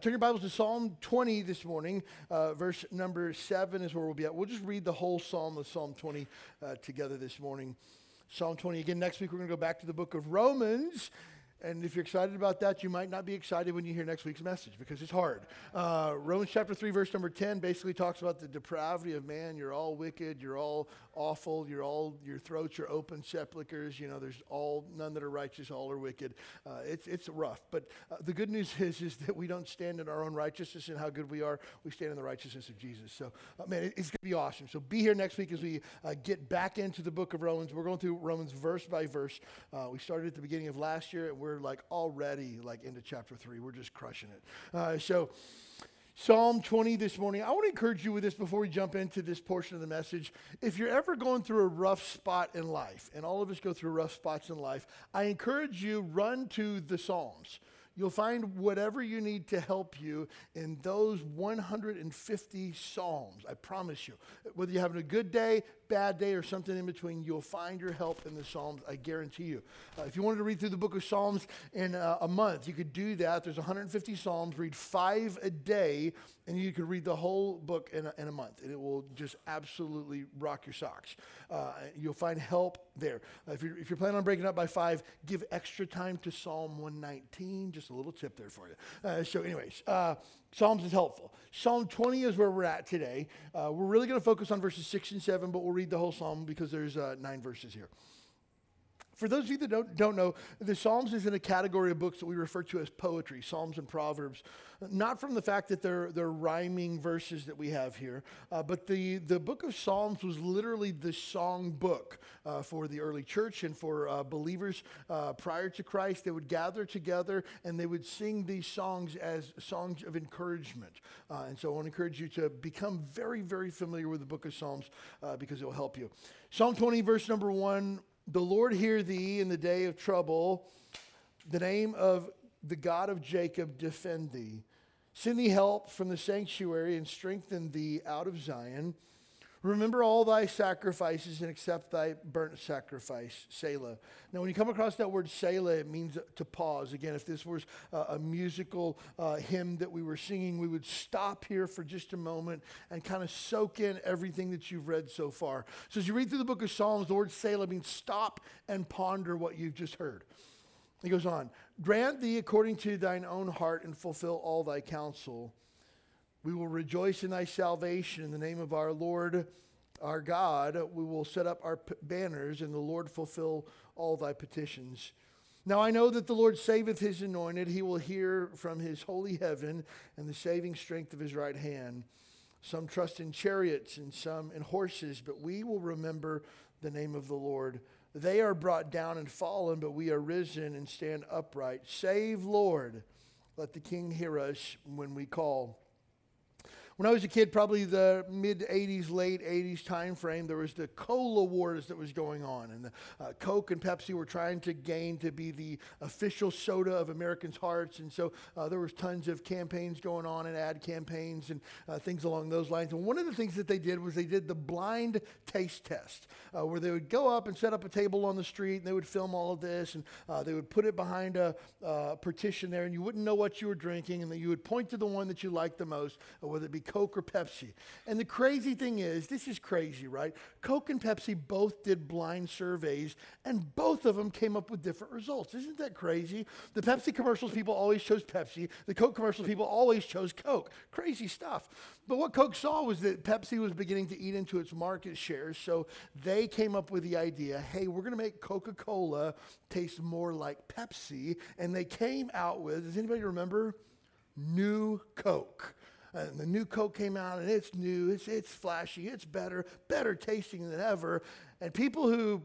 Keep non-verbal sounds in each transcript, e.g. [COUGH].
Turn your Bibles to Psalm 20 this morning. Uh, verse number 7 is where we'll be at. We'll just read the whole psalm of Psalm 20 uh, together this morning. Psalm 20. Again, next week we're going to go back to the book of Romans. And if you're excited about that, you might not be excited when you hear next week's message because it's hard. Uh, Romans chapter 3, verse number 10 basically talks about the depravity of man. You're all wicked. You're all awful. You're all, your throats are open sepulchres. You know, there's all, none that are righteous, all are wicked. Uh, it's, it's rough. But uh, the good news is, is that we don't stand in our own righteousness and how good we are. We stand in the righteousness of Jesus. So, uh, man, it, it's going to be awesome. So be here next week as we uh, get back into the book of Romans. We're going through Romans verse by verse. Uh, we started at the beginning of last year, and we're like already like into chapter three. We're just crushing it. Uh, so Psalm 20 this morning. I want to encourage you with this before we jump into this portion of the message. If you're ever going through a rough spot in life, and all of us go through rough spots in life, I encourage you run to the Psalms. You'll find whatever you need to help you in those 150 Psalms. I promise you. Whether you're having a good day, bad day, or something in between, you'll find your help in the Psalms. I guarantee you. Uh, if you wanted to read through the book of Psalms in uh, a month, you could do that. There's 150 Psalms. Read five a day, and you could read the whole book in a, in a month. And it will just absolutely rock your socks. Uh, you'll find help there. Uh, if, you're, if you're planning on breaking up by five, give extra time to Psalm 119. Just a little tip there for you. Uh, so, anyways, uh, Psalms is helpful. Psalm 20 is where we're at today. Uh, we're really going to focus on verses 6 and 7, but we'll read the whole psalm because there's uh, nine verses here. For those of you that don't, don't know, the Psalms is in a category of books that we refer to as poetry, Psalms and Proverbs. Not from the fact that they're, they're rhyming verses that we have here, uh, but the, the book of Psalms was literally the song book uh, for the early church and for uh, believers uh, prior to Christ. They would gather together and they would sing these songs as songs of encouragement. Uh, and so I want to encourage you to become very, very familiar with the book of Psalms uh, because it will help you. Psalm 20, verse number 1 the Lord hear thee in the day of trouble. The name of the God of Jacob defend thee. Send thee help from the sanctuary and strengthen thee out of Zion. Remember all thy sacrifices and accept thy burnt sacrifice, Selah. Now, when you come across that word Selah, it means to pause. Again, if this was a, musical uh, hymn that we were singing, we would stop here for just a moment and kind of soak in everything that you've read so far. So, as you read through the book of Psalms, the word Selah means stop and ponder what you've just heard. He goes on, grant thee according to thine own heart and fulfill all thy counsel. We will rejoice in thy salvation in the name of our Lord, our God. We will set up our p- banners, and the Lord fulfill all thy petitions. Now I know that the Lord saveth his anointed. He will hear from his holy heaven and the saving strength of his right hand. Some trust in chariots and some in horses, but we will remember the name of the Lord. They are brought down and fallen, but we are risen and stand upright. Save, Lord. Let the King hear us when we call. When I was a kid, probably the mid 80s, late 80s time frame, there was the cola wars that was going on. And the, uh, Coke and Pepsi were trying to gain to be the official soda of Americans' hearts. And so uh, there was tons of campaigns going on and ad campaigns and uh, things along those lines. And one of the things that they did was they did the blind taste test, uh, where they would go up and set up a table on the street and they would film all of this and uh, they would put it behind a partition there and you wouldn't know what you were drinking. And then you would point to the one that you liked the most, whether it be Coke or Pepsi. And the crazy thing is, this is crazy, right? Coke and Pepsi both did blind surveys, and both of them came up with different results. Isn't that crazy? The Pepsi commercials people always chose Pepsi, the Coke commercials people always chose Coke. Crazy stuff. But what Coke saw was that Pepsi was beginning to eat into its market shares, so they came up with the idea hey, we're going to make Coca Cola taste more like Pepsi. And they came out with, does anybody remember? New Coke. And the new Coke came out and it's new, it's, it's flashy, it's better, better tasting than ever. And people who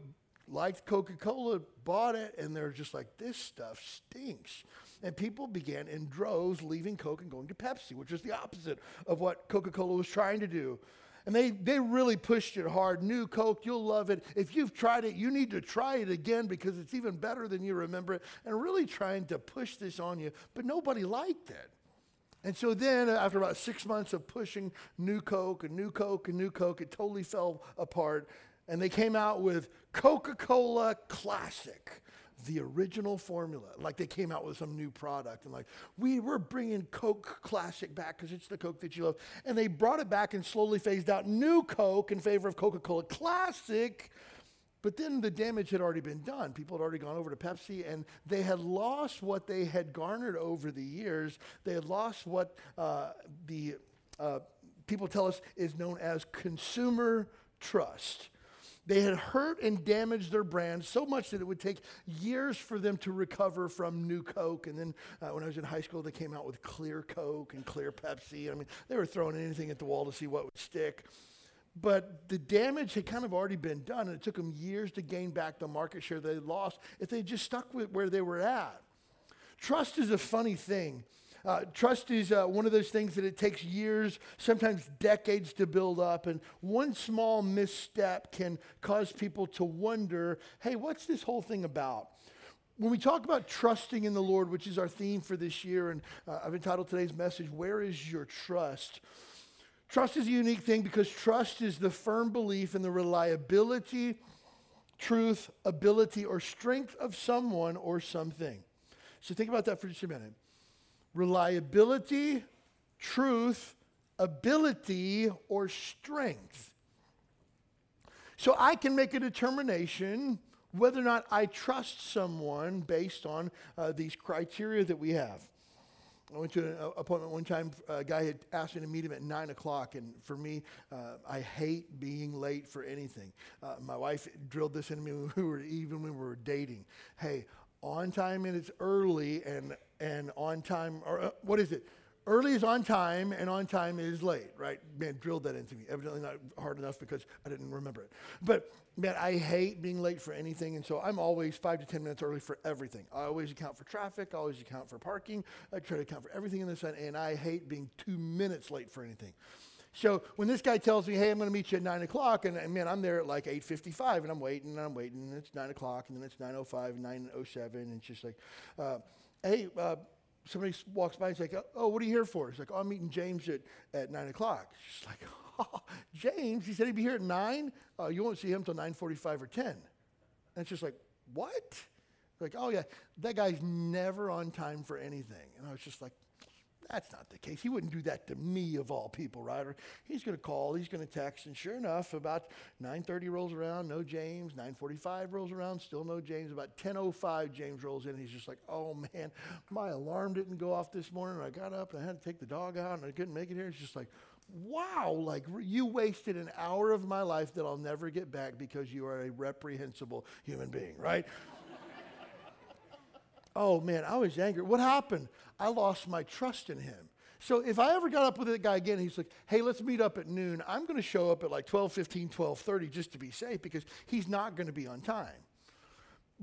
liked Coca Cola bought it and they're just like, this stuff stinks. And people began in droves leaving Coke and going to Pepsi, which is the opposite of what Coca Cola was trying to do. And they, they really pushed it hard. New Coke, you'll love it. If you've tried it, you need to try it again because it's even better than you remember it. And really trying to push this on you. But nobody liked it. And so then, uh, after about six months of pushing New Coke and New Coke and New Coke, it totally fell apart. And they came out with Coca Cola Classic the original formula. Like they came out with some new product and like, we were bringing Coke Classic back because it's the Coke that you love. And they brought it back and slowly phased out new Coke in favor of Coca Cola Classic. But then the damage had already been done. People had already gone over to Pepsi and they had lost what they had garnered over the years. They had lost what uh, the uh, people tell us is known as consumer trust. They had hurt and damaged their brand so much that it would take years for them to recover from New Coke. And then uh, when I was in high school, they came out with Clear Coke and Clear Pepsi. I mean, they were throwing anything at the wall to see what would stick. But the damage had kind of already been done, and it took them years to gain back the market share they lost if they just stuck with where they were at. Trust is a funny thing. Uh, trust is uh, one of those things that it takes years, sometimes decades to build up. And one small misstep can cause people to wonder hey, what's this whole thing about? When we talk about trusting in the Lord, which is our theme for this year, and uh, I've entitled today's message, Where is Your Trust? Trust is a unique thing because trust is the firm belief in the reliability, truth, ability, or strength of someone or something. So think about that for just a minute reliability, truth, ability, or strength. So I can make a determination whether or not I trust someone based on uh, these criteria that we have. I went to an appointment one time. A guy had asked me to meet him at nine o'clock, and for me, uh, I hate being late for anything. Uh, my wife drilled this into me when [LAUGHS] we were even when we were dating. Hey, on time and it's early, and and on time, or uh, what is it? Early is on time, and on time is late, right? Man, drilled that into me. Evidently not hard enough because I didn't remember it. But man, I hate being late for anything, and so I'm always five to ten minutes early for everything. I always account for traffic. I always account for parking. I try to account for everything in this, and I hate being two minutes late for anything. So when this guy tells me, "Hey, I'm going to meet you at nine o'clock," and, and man, I'm there at like eight fifty-five, and I'm waiting, and I'm waiting, and it's nine o'clock, and then it's nine o five, nine o seven, and it's just like, uh, "Hey." Uh, somebody walks by and says, like, oh, what are you here for? He's like, oh, I'm meeting James at, at 9 o'clock. [LAUGHS] She's like, oh, James? He said he'd be here at 9? Uh, you won't see him until 9.45 or 10. And just like, what? Like, oh, yeah, that guy's never on time for anything. And I was just like, that's not the case. He wouldn't do that to me of all people, right? Or he's going to call, he's going to text, and sure enough, about 9:30 rolls around, no James. 9:45 rolls around, still no James. About 10:05, James rolls in. and He's just like, "Oh man, my alarm didn't go off this morning. I got up and I had to take the dog out, and I couldn't make it here." It's just like, "Wow! Like you wasted an hour of my life that I'll never get back because you are a reprehensible human being, right?" Oh man, I was angry. What happened? I lost my trust in him. So if I ever got up with that guy again, he's like, hey, let's meet up at noon. I'm going to show up at like 12, 15, 12, 30 just to be safe because he's not going to be on time.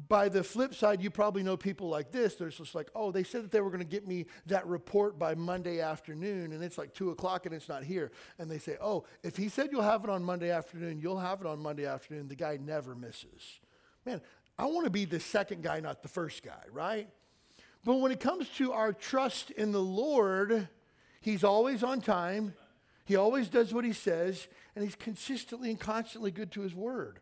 By the flip side, you probably know people like this. They're just like, oh, they said that they were going to get me that report by Monday afternoon, and it's like 2 o'clock and it's not here. And they say, oh, if he said you'll have it on Monday afternoon, you'll have it on Monday afternoon. The guy never misses. Man, I want to be the second guy, not the first guy, right? But when it comes to our trust in the Lord, He's always on time. He always does what He says, and He's consistently and constantly good to His word.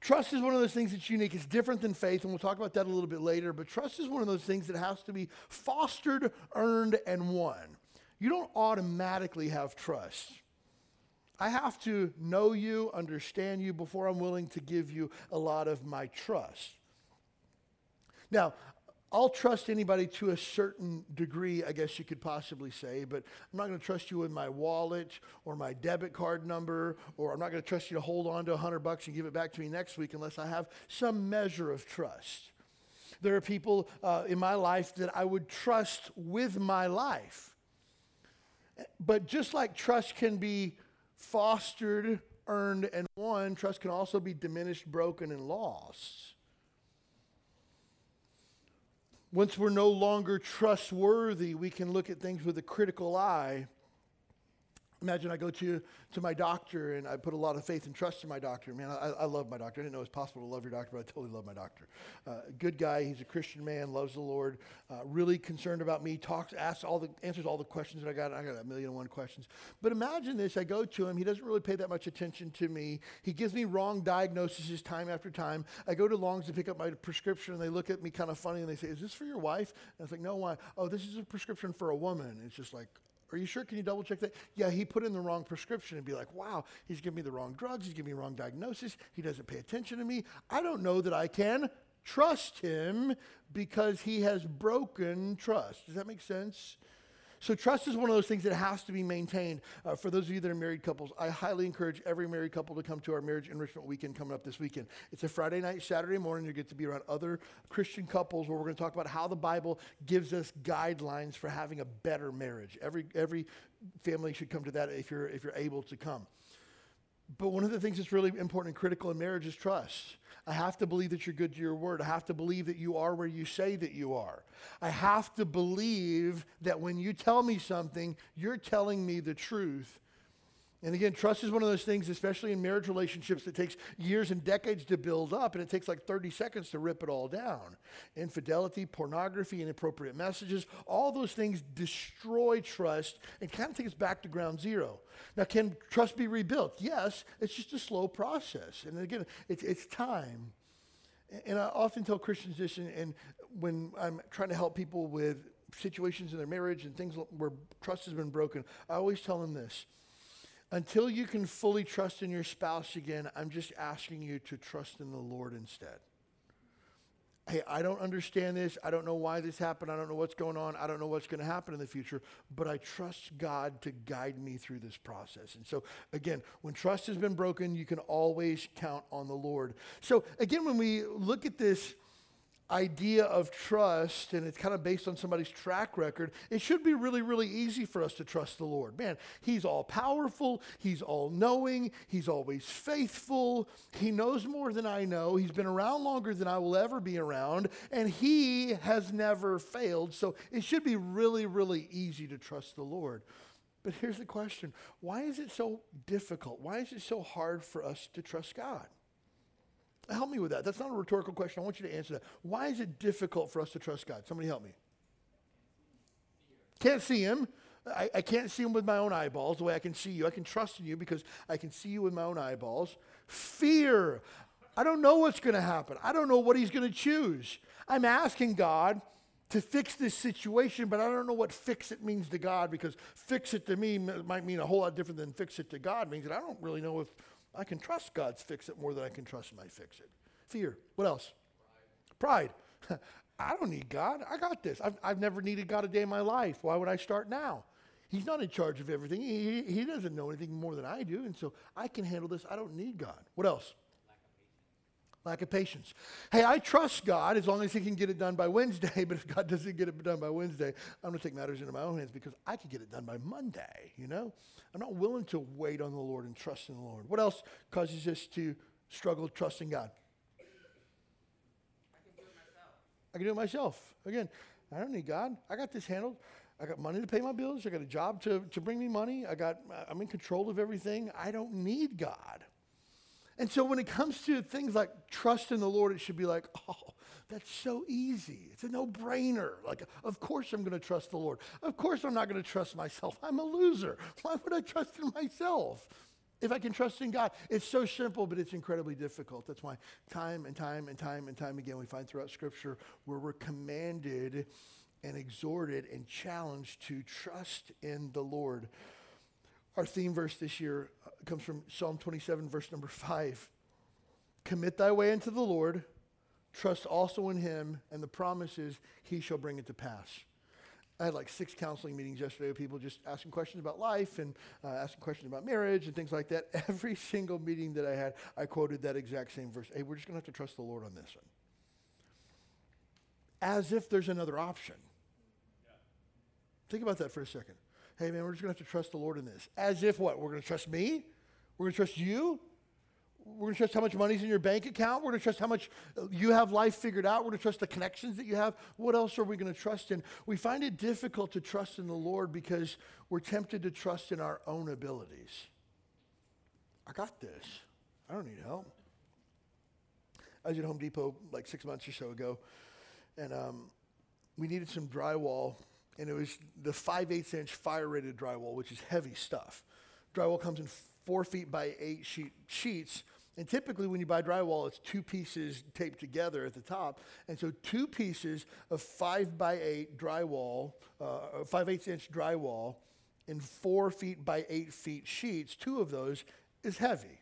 Trust is one of those things that's unique. It's different than faith, and we'll talk about that a little bit later. But trust is one of those things that has to be fostered, earned, and won. You don't automatically have trust. I have to know you, understand you before I'm willing to give you a lot of my trust. Now, I'll trust anybody to a certain degree, I guess you could possibly say, but I'm not going to trust you with my wallet or my debit card number, or I'm not going to trust you to hold on to a hundred bucks and give it back to me next week unless I have some measure of trust. There are people uh, in my life that I would trust with my life. But just like trust can be fostered, earned, and won, trust can also be diminished, broken, and lost. Once we're no longer trustworthy, we can look at things with a critical eye Imagine I go to, to my doctor and I put a lot of faith and trust in my doctor. Man, I, I love my doctor. I didn't know it was possible to love your doctor, but I totally love my doctor. Uh, good guy. He's a Christian man, loves the Lord, uh, really concerned about me, talks, asks all the, answers all the questions that I got. I got a million and one questions. But imagine this. I go to him. He doesn't really pay that much attention to me. He gives me wrong diagnoses time after time. I go to Longs to pick up my prescription and they look at me kind of funny and they say, is this for your wife? And I was like, no, why? Oh, this is a prescription for a woman. It's just like, are you sure? Can you double check that? Yeah, he put in the wrong prescription and be like, wow, he's giving me the wrong drugs. He's giving me the wrong diagnosis. He doesn't pay attention to me. I don't know that I can trust him because he has broken trust. Does that make sense? So, trust is one of those things that has to be maintained. Uh, for those of you that are married couples, I highly encourage every married couple to come to our marriage enrichment weekend coming up this weekend. It's a Friday night, Saturday morning. You get to be around other Christian couples where we're going to talk about how the Bible gives us guidelines for having a better marriage. Every, every family should come to that if you're, if you're able to come. But one of the things that's really important and critical in marriage is trust. I have to believe that you're good to your word. I have to believe that you are where you say that you are. I have to believe that when you tell me something, you're telling me the truth and again, trust is one of those things, especially in marriage relationships, that takes years and decades to build up, and it takes like 30 seconds to rip it all down. Infidelity, pornography, inappropriate messages, all those things destroy trust and kind of take us back to ground zero. Now, can trust be rebuilt? Yes, it's just a slow process. And again, it's, it's time. And I often tell Christians this, and, and when I'm trying to help people with situations in their marriage and things where trust has been broken, I always tell them this until you can fully trust in your spouse again, I'm just asking you to trust in the Lord instead. Hey, I don't understand this. I don't know why this happened. I don't know what's going on. I don't know what's going to happen in the future, but I trust God to guide me through this process. And so, again, when trust has been broken, you can always count on the Lord. So, again, when we look at this, idea of trust and it's kind of based on somebody's track record, it should be really, really easy for us to trust the Lord. Man, He's all powerful, He's all knowing, He's always faithful, He knows more than I know, He's been around longer than I will ever be around, and He has never failed. So it should be really, really easy to trust the Lord. But here's the question why is it so difficult? Why is it so hard for us to trust God? Help me with that. That's not a rhetorical question. I want you to answer that. Why is it difficult for us to trust God? Somebody help me. Can't see Him. I, I, can't see Him with my own eyeballs the way I can see you. I can trust in you because I can see you with my own eyeballs. Fear. I don't know what's going to happen. I don't know what He's going to choose. I'm asking God to fix this situation, but I don't know what fix it means to God because fix it to me might mean a whole lot different than fix it to God means that I don't really know if I can trust God's fix it more than I can trust my fix it. Fear. What else? Pride. Pride. [LAUGHS] I don't need God. I got this. I've, I've never needed God a day in my life. Why would I start now? He's not in charge of everything. He, he doesn't know anything more than I do. And so I can handle this. I don't need God. What else? Lack of patience. Hey, I trust God as long as He can get it done by Wednesday, [LAUGHS] but if God doesn't get it done by Wednesday, I'm going to take matters into my own hands because I can get it done by Monday, you know? I'm not willing to wait on the Lord and trust in the Lord. What else causes us to struggle trusting God? I can do it myself. I can do it myself. Again, I don't need God. I got this handled. I got money to pay my bills. I got a job to, to bring me money. I got, I'm in control of everything. I don't need God. And so when it comes to things like trust in the Lord, it should be like, [LAUGHS] oh, that's so easy. It's a no brainer. Like, of course I'm going to trust the Lord. Of course I'm not going to trust myself. [LAUGHS] I'm a loser. Why would I trust in myself? If I can trust in God, it's so simple, but it's incredibly difficult. That's why time and time and time and time again we find throughout Scripture where we're commanded and exhorted and challenged to trust in the Lord. Our theme verse this year comes from Psalm 27, verse number 5. Commit thy way unto the Lord, trust also in him, and the promise is he shall bring it to pass. I had like six counseling meetings yesterday with people just asking questions about life and uh, asking questions about marriage and things like that. [LAUGHS] Every single meeting that I had, I quoted that exact same verse. Hey, we're just going to have to trust the Lord on this one. As if there's another option. Yeah. Think about that for a second. Hey, man, we're just going to have to trust the Lord in this. As if what? We're going to trust me? We're going to trust you? we're going to trust how much money's in your bank account. We're going to trust how much uh, you have life figured out. We're going to trust the connections that you have. What else are we going to trust in? We find it difficult to trust in the Lord because we're tempted to trust in our own abilities. I got this. I don't need help. I was at Home Depot like six months or so ago, and um, we needed some drywall, and it was the 5 8 inch fire rated drywall, which is heavy stuff. Drywall comes in four feet by eight sheet sheets. And typically, when you buy drywall, it's two pieces taped together at the top. And so, two pieces of five by eight drywall, uh, five eighths inch drywall, in four feet by eight feet sheets, two of those is heavy.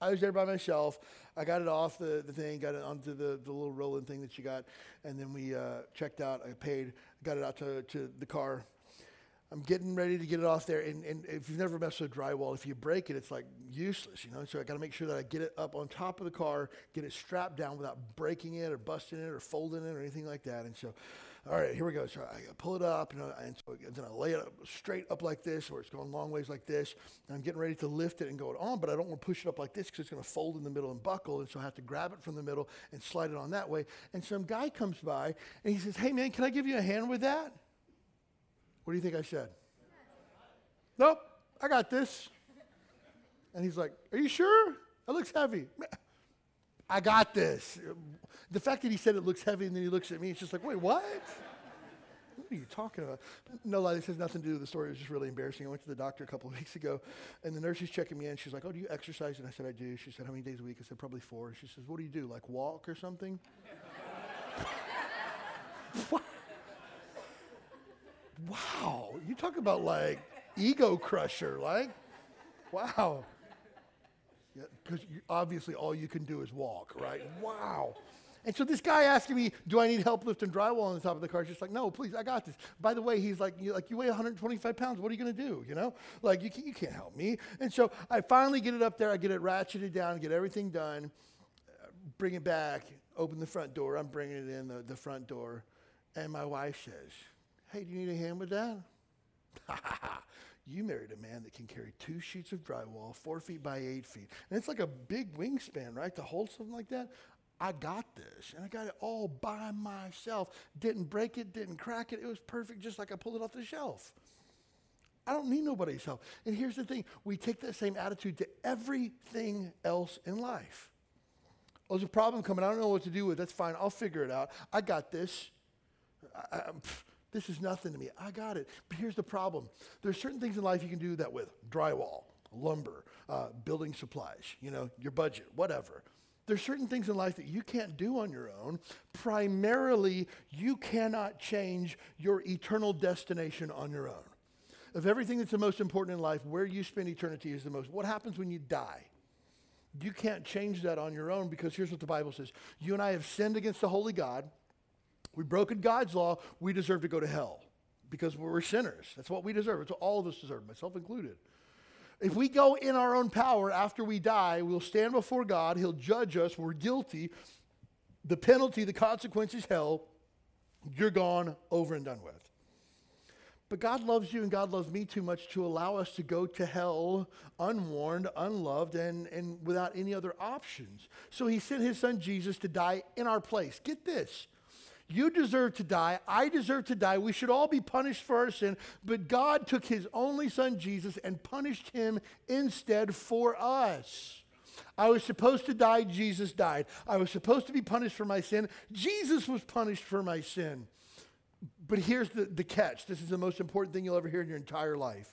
I was there by myself. I got it off the, the thing, got it onto the, the little rolling thing that you got, and then we uh, checked out. I paid, got it out to, to the car, I'm getting ready to get it off there. And, and if you've never messed with drywall, if you break it, it's like useless, you know? So I got to make sure that I get it up on top of the car, get it strapped down without breaking it or busting it or folding it or anything like that. And so, all right, here we go. So I pull it up, you know, and so then I lay it up, straight up like this, or it's going long ways like this. And I'm getting ready to lift it and go it on, but I don't want to push it up like this because it's going to fold in the middle and buckle. And so I have to grab it from the middle and slide it on that way. And some guy comes by and he says, Hey, man, can I give you a hand with that? What do you think I said? Nope, I got this. And he's like, Are you sure? It looks heavy. I got this. The fact that he said it looks heavy and then he looks at me, it's just like, Wait, what? What are you talking about? No lie, this has nothing to do with the story. It was just really embarrassing. I went to the doctor a couple of [LAUGHS] weeks ago, and the nurse is checking me in. She's like, Oh, do you exercise? And I said, I do. She said, How many days a week? I said, Probably four. She says, What do you do? Like walk or something? [LAUGHS] wow, you talk about like ego crusher, like, wow. Because yeah, obviously all you can do is walk, right? Wow. And so this guy asking me, "Do I need help lifting drywall on the top of the car?" Just like, "No, please, I got this." By the way, he's like, "You like you weigh 125 pounds. What are you going to do? You know, like you can't, you can't help me." And so I finally get it up there. I get it ratcheted down, get everything done, bring it back, open the front door. I'm bringing it in the, the front door, and my wife says, Hey, do you need a hand with that? [LAUGHS] you married a man that can carry two sheets of drywall, four feet by eight feet. And it's like a big wingspan, right? To hold something like that. I got this. And I got it all by myself. Didn't break it, didn't crack it. It was perfect, just like I pulled it off the shelf. I don't need nobody's help. And here's the thing we take that same attitude to everything else in life. Oh, there's a problem coming. I don't know what to do with. it. That's fine. I'll figure it out. I got this. I, I, this is nothing to me. I got it. But here's the problem there's certain things in life you can do that with drywall, lumber, uh, building supplies, you know, your budget, whatever. There's certain things in life that you can't do on your own. Primarily, you cannot change your eternal destination on your own. Of everything that's the most important in life, where you spend eternity is the most. What happens when you die? You can't change that on your own because here's what the Bible says You and I have sinned against the holy God. We've broken God's law. We deserve to go to hell because we're sinners. That's what we deserve. It's what all of us deserve, myself included. If we go in our own power after we die, we'll stand before God. He'll judge us. We're guilty. The penalty, the consequence is hell. You're gone, over and done with. But God loves you and God loves me too much to allow us to go to hell unwarned, unloved, and, and without any other options. So he sent his son Jesus to die in our place. Get this you deserve to die. I deserve to die. We should all be punished for our sin. But God took his only son, Jesus, and punished him instead for us. I was supposed to die. Jesus died. I was supposed to be punished for my sin. Jesus was punished for my sin. But here's the, the catch this is the most important thing you'll ever hear in your entire life.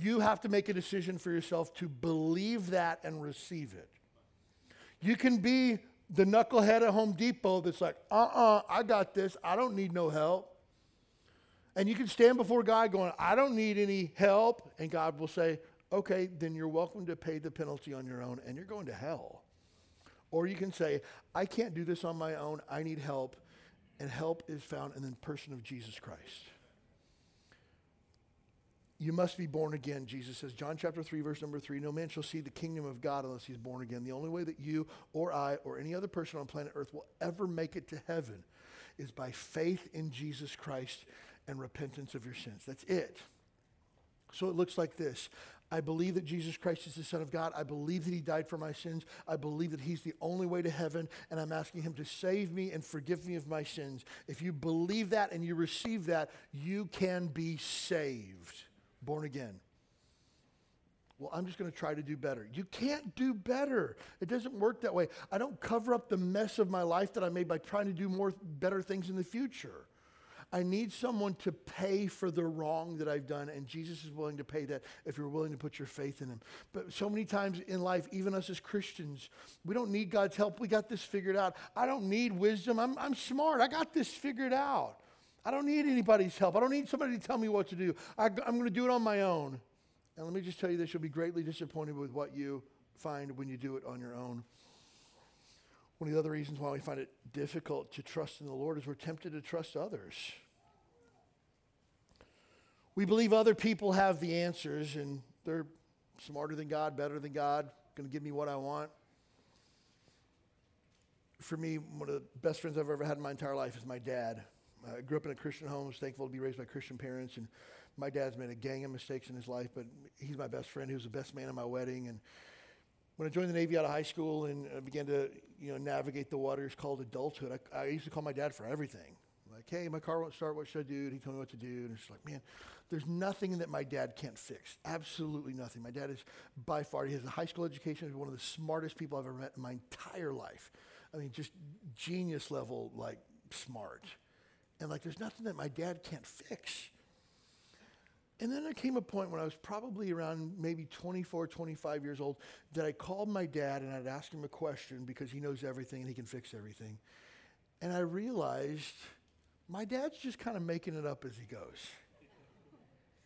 You have to make a decision for yourself to believe that and receive it. You can be the knucklehead at Home Depot that's like, uh uh-uh, uh I got this. I don't need no help. And you can stand before God going, I don't need any help. And God will say, okay, then you're welcome to pay the penalty on your own and you're going to hell. Or you can say, I can't do this on my own. I need help. And help is found in the person of Jesus Christ. You must be born again, Jesus says. John chapter 3, verse number 3 No man shall see the kingdom of God unless he's born again. The only way that you or I or any other person on planet Earth will ever make it to heaven is by faith in Jesus Christ and repentance of your sins. That's it. So it looks like this I believe that Jesus Christ is the Son of God. I believe that He died for my sins. I believe that He's the only way to heaven, and I'm asking Him to save me and forgive me of my sins. If you believe that and you receive that, you can be saved, born again. Well, I'm just going to try to do better. You can't do better. It doesn't work that way. I don't cover up the mess of my life that I made by trying to do more better things in the future. I need someone to pay for the wrong that I've done, and Jesus is willing to pay that if you're willing to put your faith in Him. But so many times in life, even us as Christians, we don't need God's help. We got this figured out. I don't need wisdom. I'm, I'm smart. I got this figured out. I don't need anybody's help. I don't need somebody to tell me what to do. I, I'm going to do it on my own. And let me just tell you this you'll be greatly disappointed with what you find when you do it on your own. One of the other reasons why we find it difficult to trust in the Lord is we're tempted to trust others. We believe other people have the answers and they're smarter than God, better than God, going to give me what I want. For me, one of the best friends I've ever had in my entire life is my dad. I grew up in a Christian home, was thankful to be raised by Christian parents, and my dad's made a gang of mistakes in his life, but he's my best friend. He was the best man at my wedding, and when I joined the Navy out of high school and I began to, you know, navigate the waters called adulthood, I, I used to call my dad for everything. Like, hey, my car won't start. What should I do? And he told me what to do. And it's like, man, there's nothing that my dad can't fix. Absolutely nothing. My dad is by far, he has a high school education. He's one of the smartest people I've ever met in my entire life. I mean, just genius level, like smart. And like, there's nothing that my dad can't fix. And then there came a point when I was probably around maybe 24, 25 years old that I called my dad and I'd ask him a question because he knows everything and he can fix everything. And I realized my dad's just kind of making it up as he goes.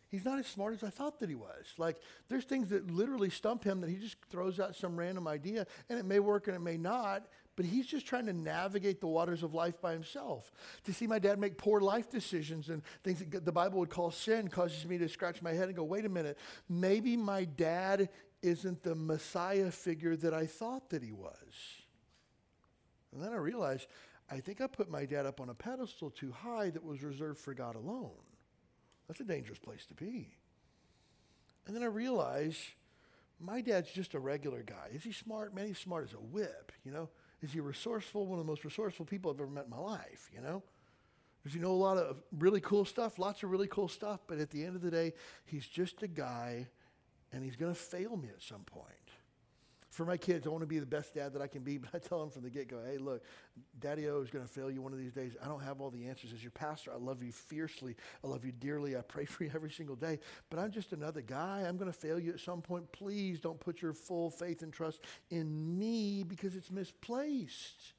He's not as smart as I thought that he was. Like, there's things that literally stump him that he just throws out some random idea, and it may work and it may not, but he's just trying to navigate the waters of life by himself. To see my dad make poor life decisions and things that the Bible would call sin causes me to scratch my head and go, wait a minute, maybe my dad isn't the Messiah figure that I thought that he was. And then I realized, I think I put my dad up on a pedestal too high that was reserved for God alone. That's a dangerous place to be. And then I realized my dad's just a regular guy. Is he smart? Man, he's smart as a whip, you know? Is he resourceful? One of the most resourceful people I've ever met in my life, you know? Does he know a lot of really cool stuff? Lots of really cool stuff, but at the end of the day, he's just a guy and he's going to fail me at some point for my kids, I want to be the best dad that I can be, [LAUGHS] but I tell them from the get go, hey, look, Daddy O is going to fail you one of these days. I don't have all the answers. As your pastor, I love you fiercely. I love you dearly. I pray [LAUGHS] for you every single day, but I'm just another guy. I'm going to fail you at some point. Please don't put your full faith and trust in me because it's misplaced.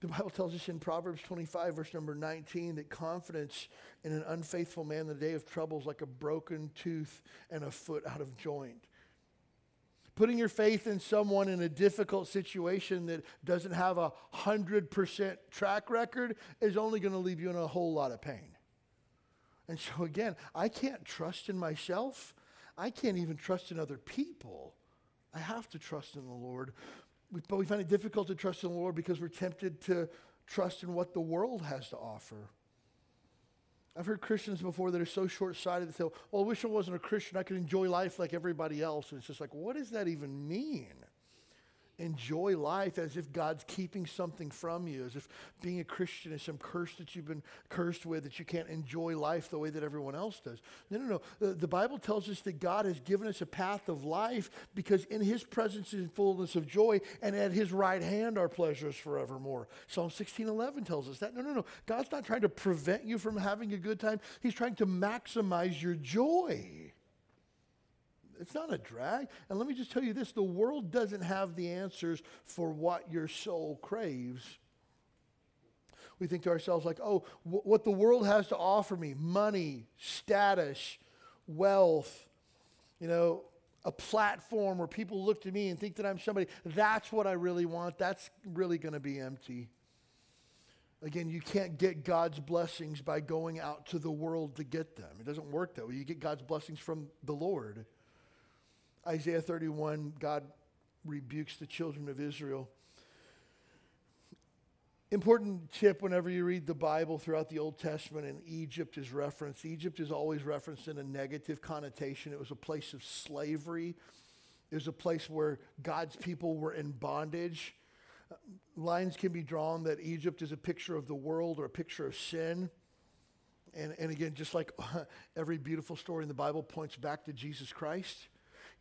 The Bible tells us in Proverbs 25, verse number 19, that confidence in an unfaithful man in the day of trouble is like a broken tooth and a foot out of joint. Putting your faith in someone in a difficult situation that doesn't have a 100% track record is only going to leave you in a whole lot of pain. And so, again, I can't trust in myself. I can't even trust in other people. I have to trust in the Lord. But we find it difficult to trust in the Lord because we're tempted to trust in what the world has to offer. I've heard Christians before that are so short sighted that say, well, I wish I wasn't a Christian. I could enjoy life like everybody else. And it's just like, what does that even mean? Enjoy life as if God's keeping something from you, as if being a Christian is some curse that you've been cursed with, that you can't enjoy life the way that everyone else does. No, no, no. The, Bible tells us that God has given us a path of life because in his presence is fullness of joy, and at his right hand are pleasures forevermore. Psalm 16 11 tells us that. No, no, no. God's not trying to prevent you from having a good time, he's trying to maximize your joy. It's not a drag. And let me just tell you this the world doesn't have the answers for what your soul craves. We think to ourselves, like, oh, what the world has to offer me money, status, wealth, you know, a platform where people look to me and think that I'm somebody. That's what I really want. That's really going to be empty. Again, you can't get God's blessings by going out to the world to get them. It doesn't work that way. You get God's blessings from the Lord. Isaiah 31, God rebukes the children of Israel. Important tip whenever you read the Bible throughout the Old Testament and Egypt is referenced. Egypt is always referenced in a negative connotation. It was a place of slavery, it was a place where God's people were in bondage. Uh, lines can be drawn that Egypt is a picture of the world or a picture of sin. And, and again, just like [LAUGHS] every beautiful story in the Bible points back to Jesus Christ,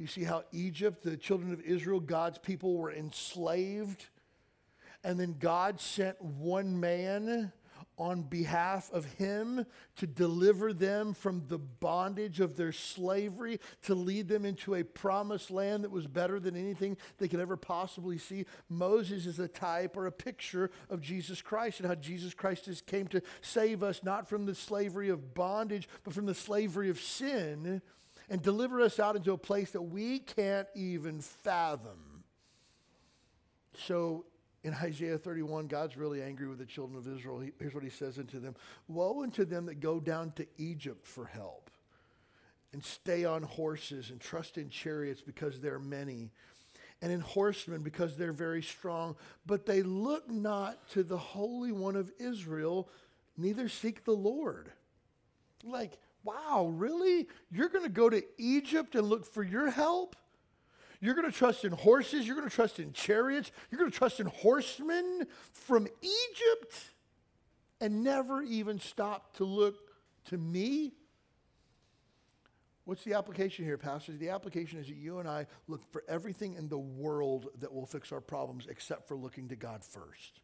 you see how Egypt, the children of Israel, God's people were enslaved and then God sent one man on behalf of him to deliver them from the bondage of their slavery, to lead them into a promised land that was better than anything they could ever possibly see. Moses is a type or a picture of Jesus Christ and how Jesus Christ has came to save us not from the slavery of bondage, but from the slavery of sin and deliver us out into a place that we can't even fathom. So in Isaiah 31, God's really angry with the children of Israel. He, here's what he says unto them Woe unto them that go down to Egypt for help, and stay on horses, and trust in chariots because they're many, and in horsemen because they're very strong. But they look not to the Holy One of Israel, neither seek the Lord. Like, wow, really? You're going to go to Egypt and look for your help? You're going to trust in horses. You're going to trust in chariots. You're going to trust in horsemen from Egypt and never even stop to look to me. What's the application here, pastors? The application is that you and I look for everything in the world that will fix our problems except for looking to God first.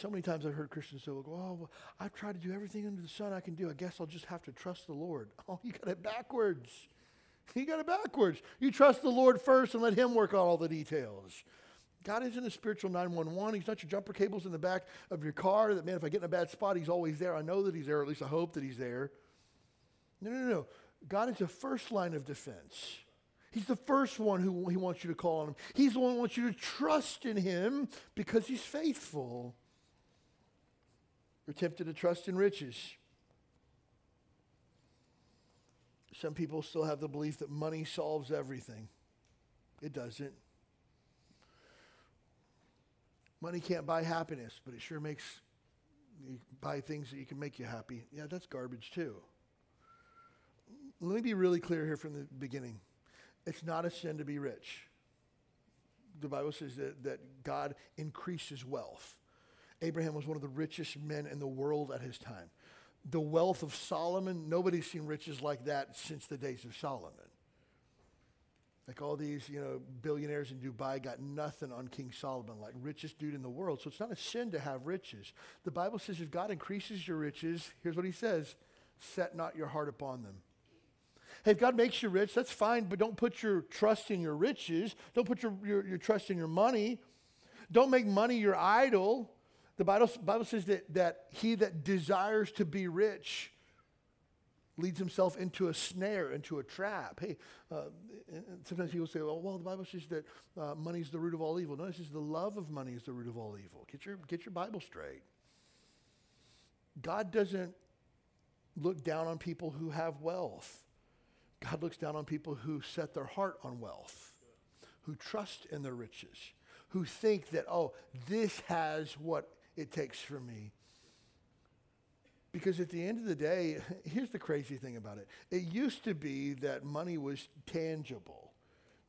So many times I've heard Christians say, oh, well, I've tried to do everything under the sun I can do. I guess I'll just have to trust the Lord. [LAUGHS] Oh, you got it backwards. [LAUGHS] You got it backwards. You trust the Lord first and let Him work out all the details. God isn't a spiritual 911. He's not your jumper cables in the back of your car that, man, if I get in a bad spot, He's always there. I know that He's there, or at least I hope that He's there. No, no, no. God is the first line of defense. He's the first one who He wants you to call on Him. He's the one who wants you to trust in Him because He's faithful. We're tempted to trust in riches. Some people still have the belief that money solves everything. It doesn't. Money can't buy happiness, but it sure makes you buy things that you can make you happy. Yeah, that's garbage too. Let me be really clear here from the beginning. It's not a sin to be rich. The Bible says that, that God increases wealth. Abraham was one of the richest men in the world at his time the wealth of Solomon, nobody's seen riches like that since the days of Solomon. Like all these, you know, billionaires in Dubai got nothing on King Solomon, like richest dude in the world. So it's not a sin to have riches. The Bible says if God increases your riches, here's what he says set not your heart upon them. Hey, if God makes you rich, that's fine, but don't put your trust in your riches. Don't put your, your, your trust in your money. Don't make money your idol. The Bible, Bible says that, that he that desires to be rich leads himself into a snare, into a trap. Hey, uh, sometimes people say, well, well, the Bible says that uh, money is the root of all evil. No, it says the love of money is the root of all evil. Get your, get your Bible straight. God doesn't look down on people who have wealth. God looks down on people who set their heart on wealth, who trust in their riches, who think that, oh, this has what it takes for me. Because at the end of the day, [LAUGHS] here's the crazy thing about it. It used to be that money was tangible,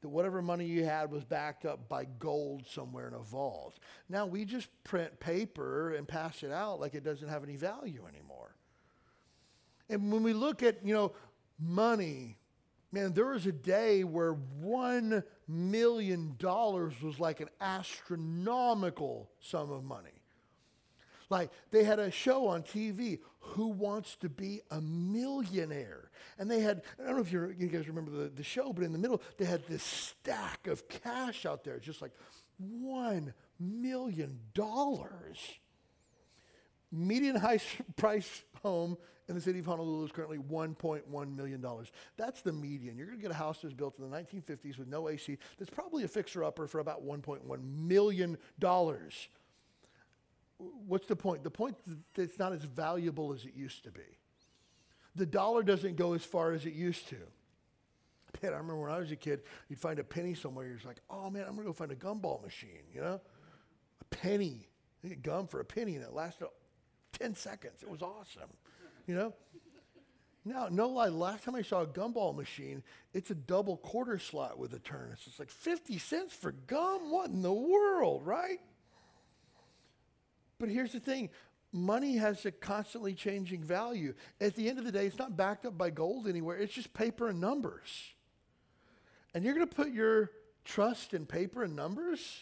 that whatever money you had was backed up by gold somewhere in a vault. Now we just print paper and pass it out like it doesn't have any value anymore. And when we look at, you know, money, man, there was a day where $1 million was like an astronomical sum of money. Like they had a show on TV, Who Wants to Be a Millionaire? And they had, I don't know if you guys remember the, the show, but in the middle, they had this stack of cash out there, just like $1 million. Median high price home in the city of Honolulu is currently $1.1 million. That's the median. You're going to get a house that's built in the 1950s with no AC that's probably a fixer upper for about $1.1 million what's the point? The point that it's not as valuable as it used to be. The dollar doesn't go as far as it used to. Man, I remember when I was a kid, you'd find a penny somewhere. You're just like, oh man, I'm gonna go find a gumball machine. You know, a penny. You get gum for a penny and it lasted 10 seconds. It was awesome, you know? Now, no lie, last time I saw a gumball machine, it's a double quarter slot with a turn. It's just like 50 cents for gum? What in the world, right? But here's the thing money has a constantly changing value. At the end of the day, it's not backed up by gold anywhere, it's just paper and numbers. And you're going to put your trust in paper and numbers?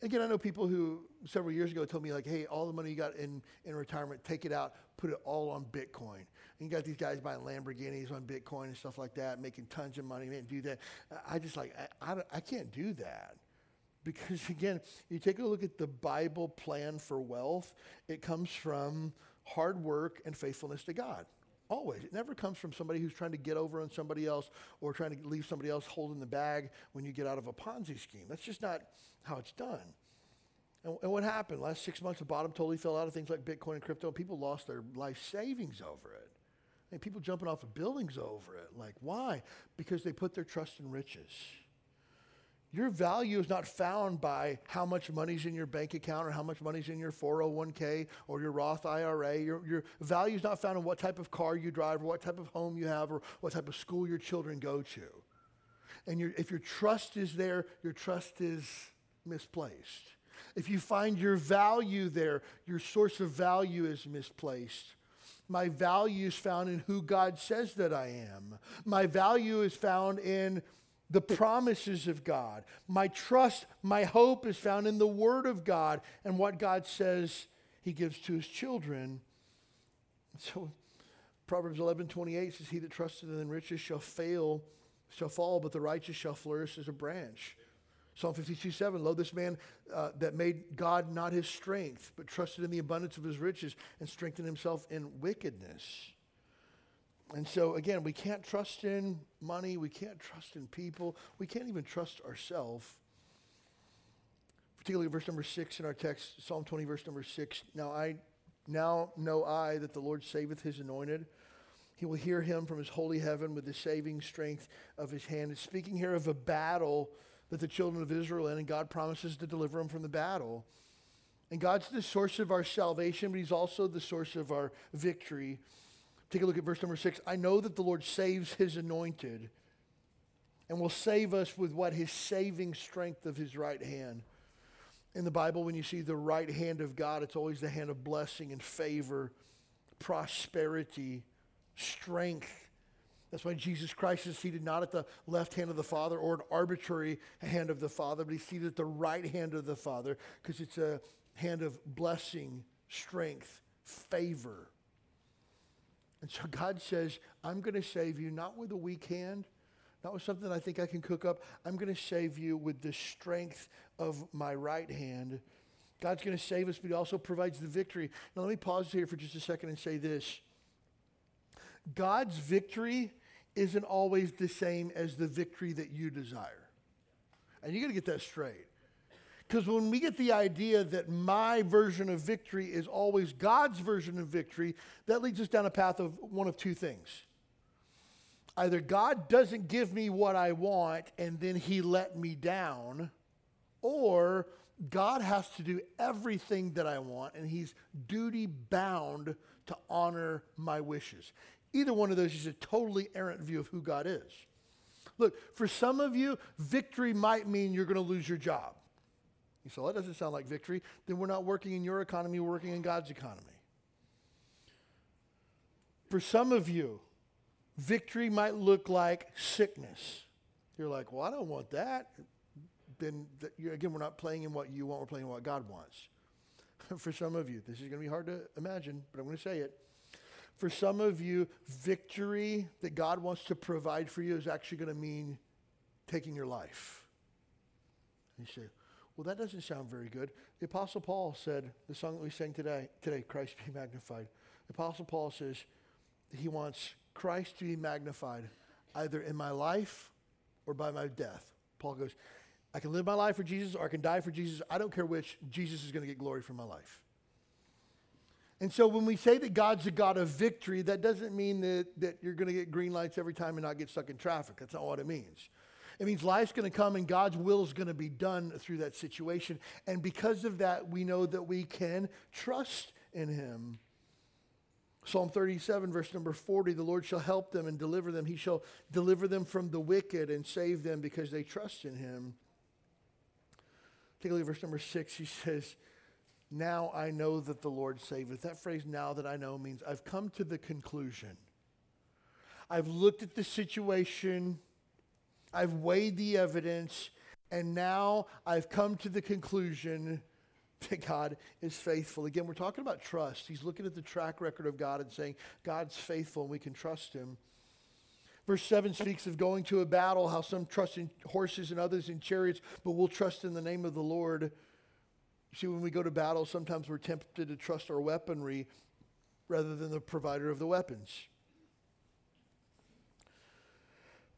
Again, I know people who several years ago told me, like, hey, all the money you got in, in retirement, take it out, put it all on Bitcoin. And you got these guys buying Lamborghinis on Bitcoin and stuff like that, making tons of money. Man, do that. I just like, I, I, I can't do that. Because [LAUGHS] again, you take a look at the Bible plan for wealth, it comes from hard work and faithfulness to God. Always. It never comes from somebody who's trying to get over on somebody else or trying to leave somebody else holding the bag when you get out of a Ponzi scheme. That's just not how it's done. And, and what happened? Last six months, the bottom totally fell out of things like Bitcoin and crypto. People lost their life savings over it. And people jumping off of buildings over it. Like, why? Because they put their trust in riches. Your value is not found by how much money's in your bank account or how much money's in your 401k or your Roth IRA. Your, your value is not found in what type of car you drive or what type of home you have or what type of school your children go to. And your, if your trust is there, your trust is misplaced. If you find your value there, your source of value is misplaced. My value is found in who God says that I am. My value is found in the promises of God. My trust, my hope is found in the Word of God and what God says He gives to His children. So Proverbs 11 28 says, He that trusted in riches shall fail, shall fall, but the righteous shall flourish as a branch. Psalm 52 7, Lo, this man uh, that made God not his strength, but trusted in the abundance of his riches and strengthened himself in wickedness. And so, again, we can't trust in money. We can't trust in people. We can't even trust ourselves. Particularly verse number six in our text, Psalm 20, verse number six. Now I now know I that the Lord saveth his anointed. He will hear him from his holy heaven with the saving strength of his hand. It's speaking here of a battle that the children of Israel in, and God promises to deliver them from the battle. And God's the source of our salvation, but he's also the source of our victory. Take a look at verse number six. I know that the Lord saves his anointed and will save us with what? His saving strength of his right hand. In the Bible, when you see the right hand of God, it's always the hand of blessing and favor, prosperity, strength. That's why Jesus Christ is seated not at the left hand of the Father or an arbitrary hand of the Father, but he's seated at the right hand of the Father because it's a hand of blessing, strength, favor. And so God says, I'm going to save you not with a weak hand, not with something I think I can cook up. I'm going to save you with the strength of my right hand. God's going to save us, but He also provides the victory. Now, let me pause here for just a second and say this God's victory isn't always the same as the victory that you desire. And you got to get that straight. Because when we get the idea that my version of victory is always God's version of victory, that leads us down a path of one of two things. Either God doesn't give me what I want and then he let me down, or God has to do everything that I want and he's duty bound to honor my wishes. Either one of those is a totally errant view of who God is. Look, for some of you, victory might mean you're going to lose your job. You say, well, that doesn't sound like victory. Then we're not working in your economy, we're working in God's economy. For some of you, victory might look like sickness. You're like, well, I don't want that. Then, again, we're not playing in what you want, we're playing in what God wants. [LAUGHS] For some of you, this is going to be hard to imagine, but I'm going to say it. For some of you, victory that God wants to provide for you is actually going to mean taking your life. You say, well, that doesn't sound very good. The Apostle Paul said, the song that we sang today, today, Christ be magnified. The Apostle Paul says he wants Christ to be magnified either in my life or by my death. Paul goes, I can live my life for Jesus or I can die for Jesus. I don't care which. Jesus is going to get glory from my life. And so when we say that God's a God of victory, that doesn't mean that, that you're going to get green lights every time and not get stuck in traffic. That's not what it means. It means life's going to come and God's will is going to be done through that situation. And because of that, we know that we can trust in Him. Psalm 37, verse number 40 the Lord shall help them and deliver them. He shall deliver them from the wicked and save them because they trust in Him. Take a look at verse number 6. He says, Now I know that the Lord saveth. That phrase, now that I know, means I've come to the conclusion. I've looked at the situation, I've weighed the evidence, and now I've come to the conclusion that God is faithful. Again, we're talking about trust. He's looking at the track record of God and saying, God's faithful and we can trust him. Verse 7 speaks of going to a battle, how some trust in horses and others in chariots, but we'll trust in the name of the Lord. See, when we go to battle, sometimes we're tempted to trust our weaponry rather than the provider of the weapons.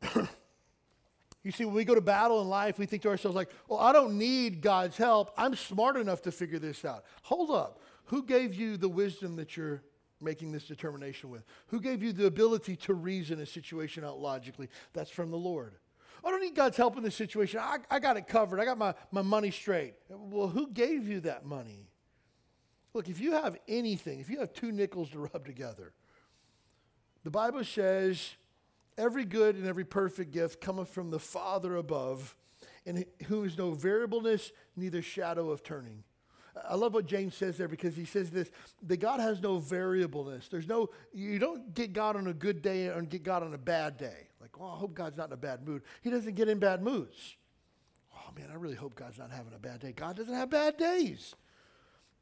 [CLEARS THROAT] You see, when we go to battle in life, we think to ourselves, like, well, I don't need God's help. I'm smart enough to figure this out. Hold up. Who gave you the wisdom that you're making this determination with? Who gave you the ability to reason a situation out logically? That's from the Lord. Oh, I don't need God's help in this situation. I, I got it covered. I got my, my money straight. Well, who gave you that money? Look, if you have anything, if you have two nickels to rub together, the Bible says Every good and every perfect gift cometh from the Father above, in who is no variableness, neither shadow of turning. I love what James says there because he says this that God has no variableness. There's no, you don't get God on a good day and get God on a bad day. Like, well, I hope God's not in a bad mood. He doesn't get in bad moods. Oh man, I really hope God's not having a bad day. God doesn't have bad days.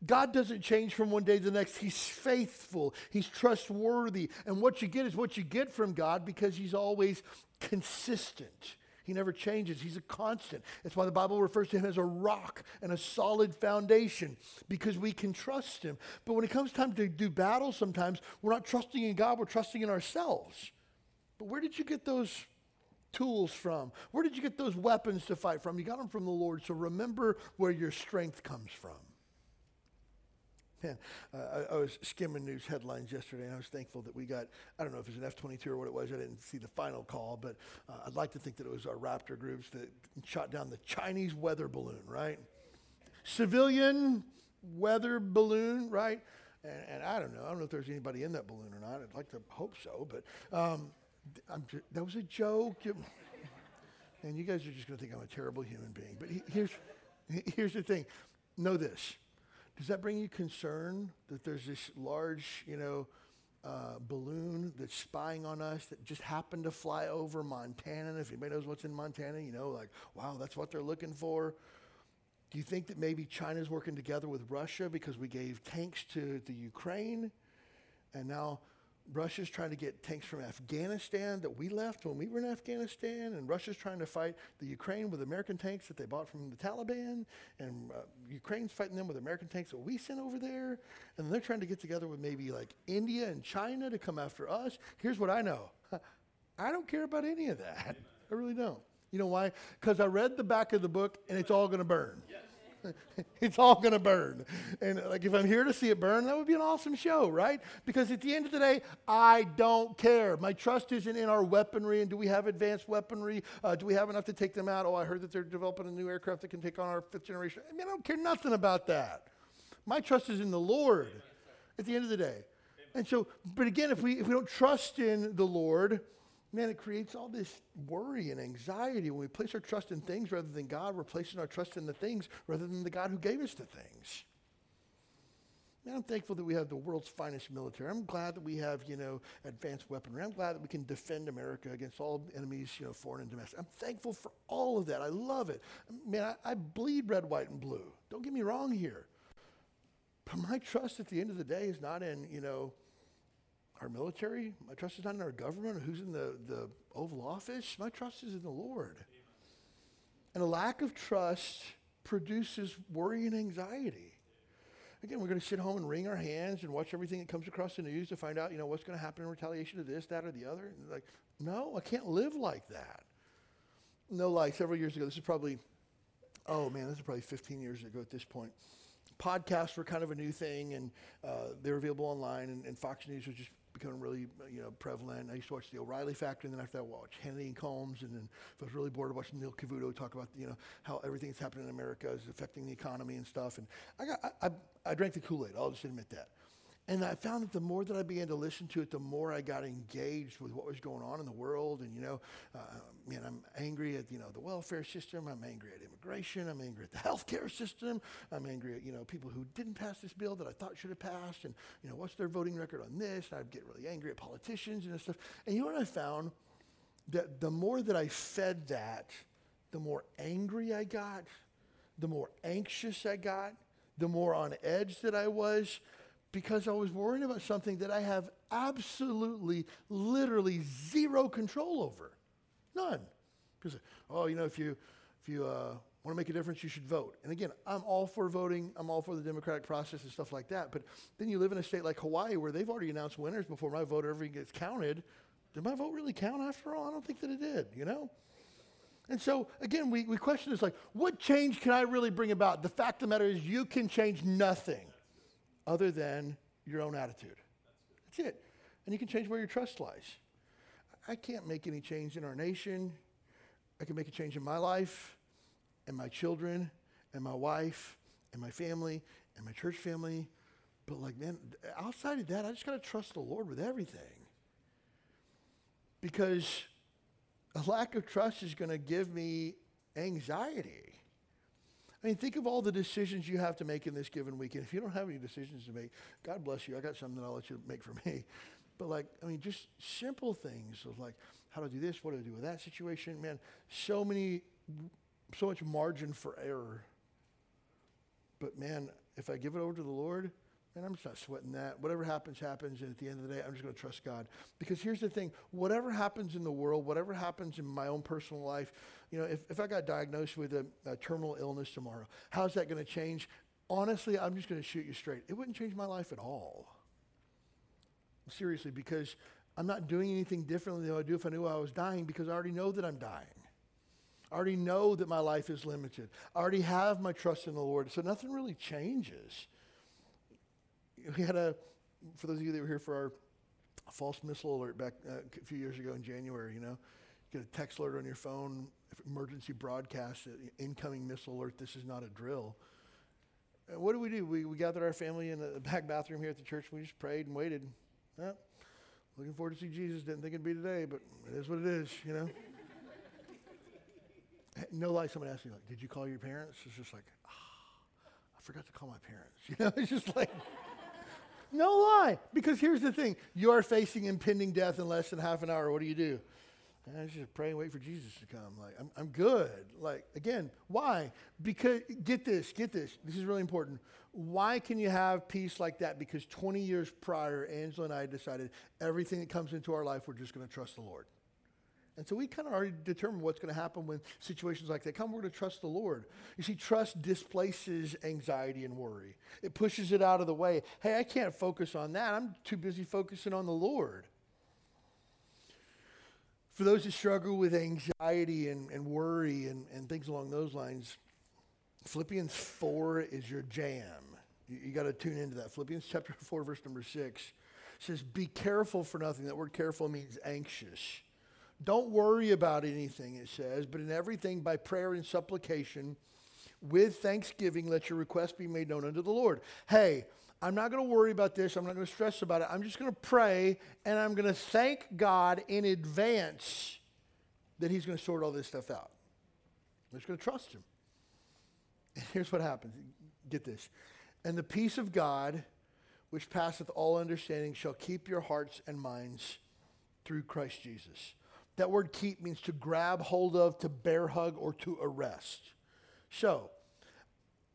God doesn't change from one day to the next. He's faithful, He's trustworthy. And what you get is what you get from God because He's always consistent. He never changes. He's a constant. That's why the Bible refers to him as a rock and a solid foundation because we can trust him. But when it comes time to do battle, sometimes we're not trusting in God, we're trusting in ourselves. But where did you get those tools from? Where did you get those weapons to fight from? You got them from the Lord. So remember where your strength comes from. Man, uh, I, I, was skimming news headlines yesterday, and I was thankful that we got, I don't know if it was an F 22 or what it was. I didn't see the final call, but uh, I'd like to think that it was our Raptor groups that shot down the Chinese weather balloon, right? Civilian weather balloon, right? And, and, I don't know. I don't know if there's anybody in that balloon or not. I'd like to hope so, but um, that was a joke. And you guys are just going to think I'm a terrible human being. But he, here's, here's the thing know this does that bring you concern that there's this large, you know, uh, balloon that's spying on us that just happened to fly over Montana? And if anybody knows what's in Montana, you know, like, wow, that's what they're looking for. Do you think that maybe China's working together with Russia because we gave tanks to the Ukraine? And now Russia's trying to get tanks from Afghanistan that we left when we were in Afghanistan, and Russia's trying to fight the Ukraine with American tanks that they bought from the Taliban, and uh, Ukraine's fighting them with American tanks that we sent over there, and they're trying to get together with maybe like India and China to come after us. Here's what I know [LAUGHS] I don't care about any of that. I really don't. You know why? Because I read the back of the book, and it's all going to burn. [LAUGHS] It's all going to burn. And like if I'm here to see it burn, that would be an awesome show, right? Because at the end of the day, I don't care. My trust isn't in our weaponry and do we have advanced weaponry? Uh, do we have enough to take them out? Oh, I heard that they're developing a new aircraft that can take on our fifth generation. I mean, I don't care nothing about that. My trust is in the Lord at the end of the day. And so, but again, if we if we don't trust in the Lord, man, it creates all this worry and anxiety. When we place our trust in things rather than God, we're placing our trust in the things rather than the God who gave us the things. Man, I'm thankful that we have the world's finest military. I'm glad that we have, you know, advanced weaponry. I'm glad that we can defend America against all enemies, you know, foreign and domestic. I'm thankful for all of that. I love it. Man, I, I bleed red, white, and blue. Don't get me wrong here. But my trust at the end of the day is not in, you know, our military. My trust is not in our government who's in the, the Oval Office. My trust is in the Lord. And a lack of trust produces worry and anxiety. Again, we're going to sit home and wring our hands and watch everything that comes across the news to find out, you know, what's going to happen in retaliation to this, that, or the other. And like, no, I can't live like that. No, like several years ago, this is probably, oh man, this is probably 15 years ago at this point podcasts were kind of a new thing and uh, they were available online and, and, Fox News was just becoming really, you know, prevalent. I used to watch the O'Reilly Factor, and then after that, I watch Hannity and Colmes. and then if I was really bored, I watched Neil Cavuto talk about, you know, how everything that's happening in America is affecting the economy and stuff. And I got, I, I, I drank the Kool-Aid. I'll just admit that. And I found that the more that I began to listen to it, the more I got engaged with what was going on in the world. And, you know, uh, man, I'm angry at, you know, the welfare system. I'm angry at immigration. I'm angry at the [LAUGHS] healthcare system. I'm angry at, you know, people who didn't pass this bill that I thought should have passed. And, you know, what's their voting record on this? And I'd get really angry at politicians and stuff. And you know what I found? That the more that I fed that, the more angry I got, the more anxious I got, the more on edge that I was because I was worrying about something that I have absolutely, literally zero control over. None. Because, oh, you know, if you, if you uh, want to make a difference, you should vote. And again, I'm all for voting. I'm all for the democratic process and stuff like that. But then you live in a state like Hawaii where they've already announced winners before my vote ever gets counted. Did my vote really count after all? I don't think that it did, you know? And so, again, we, we question this like, what change can I really bring about? The fact of the matter is, you can change nothing other than your own attitude. That's it. And you can change where your trust lies. I can't make any change in our nation. I can make a change in my life and my children and my wife and my family and my church family. But, like, man, outside of that, I just got to trust the Lord with everything. Because a lack of trust is going to give me anxiety. I mean, think of all the decisions you have to make in this given week. And if you don't have any decisions to make, God bless you. I got something that I'll let you make for [LAUGHS] me. But like, I mean, just simple things of like, how do I do this, what do I do with that situation. Man, so many, so much margin for error. But man, if I give it over to the Lord, man, I'm just not sweating that. Whatever happens, happens. And at the end of the day, I'm just going to trust God. Because here's the thing whatever happens in the world, whatever happens in my own personal life, you know, if, if I got diagnosed with a, a terminal illness tomorrow, how's that going to change? Honestly, I'm just going to shoot you straight. It wouldn't change my life at all. Seriously, because I'm not doing anything differently than I would do if I knew I was dying because I already know that I'm dying. I already know that my life is limited. I already have my trust in the Lord. So nothing really changes. We had a, for those of you that were here for our false missile alert back uh, a few years ago in January, you know, you get a text alert on your phone, emergency broadcast, uh, incoming missile alert, this is not a drill. And what do we do? We, we gathered our family in the back bathroom here at the church. We just prayed and waited. Looking forward to see Jesus. Didn't think it'd be today, but it is what it is, you know. [LAUGHS] no lie, someone asked me, like, did you call your parents? It's just like, ah, oh, I forgot to call my parents. [LAUGHS] You know, it's just like, no lie. Because here's the thing you are facing impending death in less than half an hour. What do you do? I just pray and wait for Jesus to come. Like, I'm, I'm good. Like, again, why? Because, get this, get this. This is really important. Why can you have peace like that? Because 20 years prior, Angela and I decided everything that comes into our life, we're just going to trust the Lord. And so we kind of already determined what's going to happen when situations like that come. We're going to trust the Lord. You see, trust displaces anxiety and worry, it pushes it out of the way. Hey, I can't focus on that. I'm too busy focusing on the Lord. For those who struggle with anxiety and, and worry and, and things along those lines, Philippians 4 is your jam. You, you got to tune into that. Philippians chapter 4, verse number 6 says, Be careful for nothing. That word careful means anxious. Don't worry about anything, it says, but in everything by prayer and supplication, with thanksgiving, let your request be made known unto the Lord. Hey, I'm not going to worry about this. I'm not going to stress about it. I'm just going to pray and I'm going to thank God in advance that He's going to sort all this stuff out. I'm just going to trust Him. And here's what happens get this. And the peace of God, which passeth all understanding, shall keep your hearts and minds through Christ Jesus. That word keep means to grab hold of, to bear hug, or to arrest. So,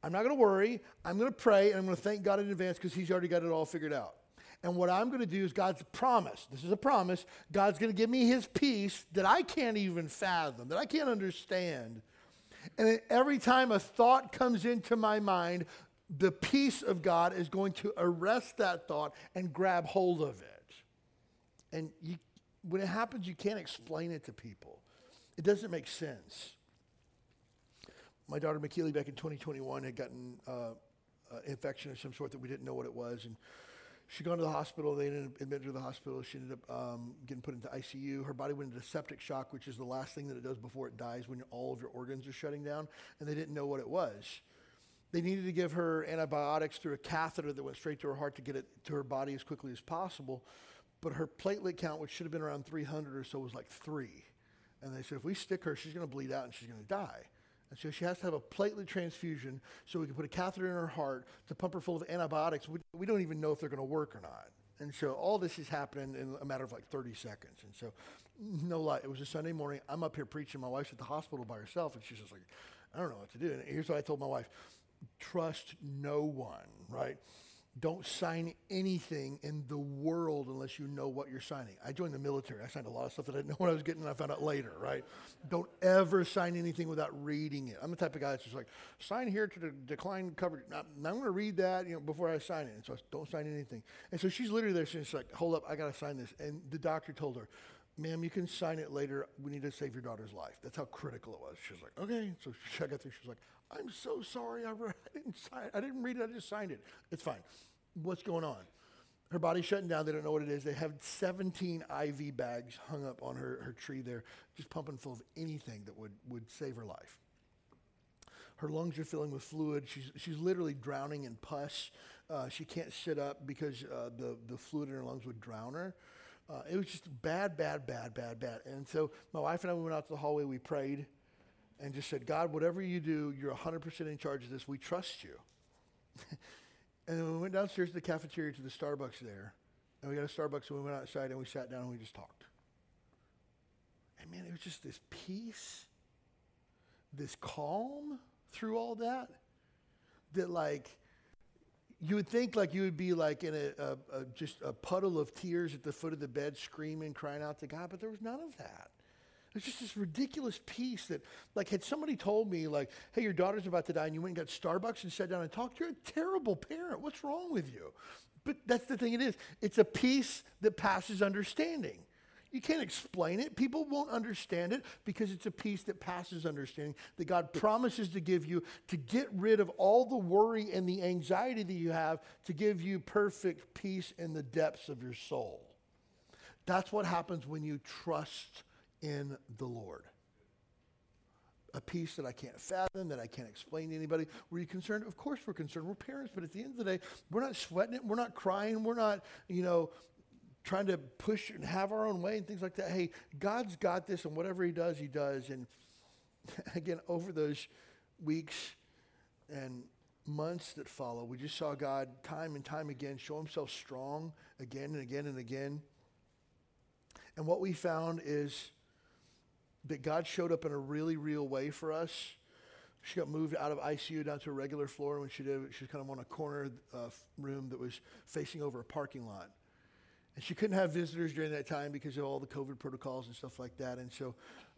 I'm not going to worry. I'm going to pray and I'm going to thank God in advance because He's already got it all figured out. And what I'm going to do is God's promise. This is a promise. God's going to give me His peace that I can't even fathom, that I can't understand. And every time a thought comes into my mind, the peace of God is going to arrest that thought and grab hold of it. And you, when it happens, you can't explain it to people. It doesn't make sense my daughter McKeely back in 2021 had gotten uh, uh, infection of some sort that we didn't know what it was, and She'd gone to the hospital. They up admitted her to the hospital. She ended up um, getting put into ICU. Her body went into septic shock, which is the last thing that it does before it dies when all of your organs are shutting down. And they didn't know what it was. They needed to give her antibiotics through a catheter that went straight to her heart to get it to her body as quickly as possible. But her platelet count, which should have been around 300 or so, was like three. And they said, if we stick her, she's going to bleed out and she's going to die. And so she has to have a platelet transfusion so we can put a catheter in her heart to pump her full of antibiotics. We, we don't even know if they're going to work or not. And so all this is happening in a matter of like 30 seconds. And so, no lie, it was a Sunday morning. I'm up here preaching. My wife's at the hospital by herself, and she's just like, I don't know what to do. And here's what I told my wife trust no one, right? Don't sign anything in the world unless you know what you're signing. I joined the military. I signed a lot of stuff that I didn't know what I was getting, and I found out later, right? Don't ever sign anything without reading it. I'm the type of guy that's just like, sign here to de- decline coverage. Now, I'm going to read that you know, before I sign it. And so I don't sign anything. And so she's literally there. She's like, hold up, I got to sign this. And the doctor told her, ma'am, you can sign it later. We need to save your daughter's life. That's how critical it was. She was like, okay. So she got through. She was like, I'm so sorry. I, re- I didn't sign. I didn't read it. I just signed it. It's fine. What's going on? Her body's shutting down. They don't know what it is. They have 17 IV bags hung up on her, her tree there, just pumping full of anything that would, would save her life. Her lungs are filling with fluid. She's, she's literally drowning in pus. Uh, she can't sit up because uh, the, the fluid in her lungs would drown her. Uh, it was just bad, bad, bad, bad, bad. And so my wife and I we went out to the hallway. We prayed and just said, God, whatever you do, you're 100% in charge of this. We trust you. [LAUGHS] and then we went downstairs to the cafeteria to the Starbucks there. And we got a Starbucks and we went outside and we sat down and we just talked. And man, it was just this peace, this calm through all that, that like, you would think like you would be like in a, a, a, just a puddle of tears at the foot of the bed screaming crying out to god but there was none of that. There's just this ridiculous peace that like had somebody told me like hey your daughter's about to die and you went and got starbucks and sat down and talked you're a terrible parent. What's wrong with you? But that's the thing it is. It's a peace that passes understanding you can't explain it. People won't understand it because it's a peace that passes understanding that God promises to give you to get rid of all the worry and the anxiety that you have to give you perfect peace in the depths of your soul. That's what happens when you trust in the Lord. A peace that I can't fathom, that I can't explain to anybody. Were you concerned? Of course we're concerned. We're parents, but at the end of the day, we're not sweating it. We're not crying. We're not, you know, trying to push and have our own way and things like that. Hey, God's got this, and whatever He does, He does. And [LAUGHS] again, over those weeks and months that follow, we just saw God time and time again show Himself strong again and again and again. And what we found is that God showed up in a really real way for us. She got moved out of ICU down to a regular floor. When she did, she was kind of on a corner uh, room that was facing over a parking lot. And she couldn't have visitors during that time because of all the COVID protocols and stuff like that. And so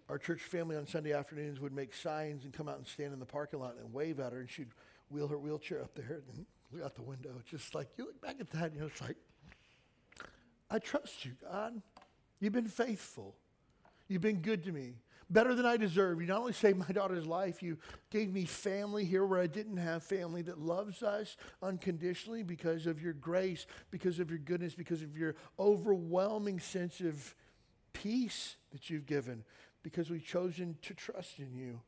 our church family on Sunday afternoons would make signs and come out and stand in the parking lot and wave at her. And she'd wheel her wheelchair up there and look out the window. Just like, you look back at that and you know, it's like, I trust you, God. You've been faithful. You've been good to me better than I deserve. You not only saved my [LAUGHS] daughter's life, you gave me family here where I didn't have family that loves us unconditionally because of your grace, because of your goodness, because of your overwhelming sense of peace that you've given, because we've chosen to trust in you.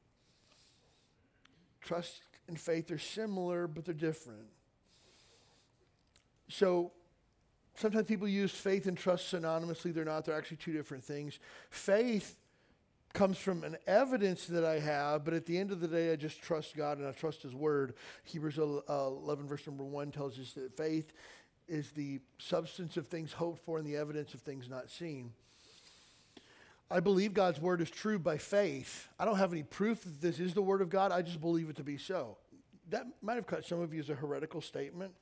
Trust and faith are similar, but they're different. So, Sometimes people use faith and trust synonymously. They're not. They're actually two different things. Faith comes from an evidence that I have, but at the end of the day, I just trust God and I trust His Word. Hebrews uh, 11, verse number 1 tells us that faith is the substance of things hoped for and the evidence of things not seen. I believe God's Word is true by faith. I don't have any proof that this is the Word of God, I just believe it to be so. That might have cut some of you as a heretical statement,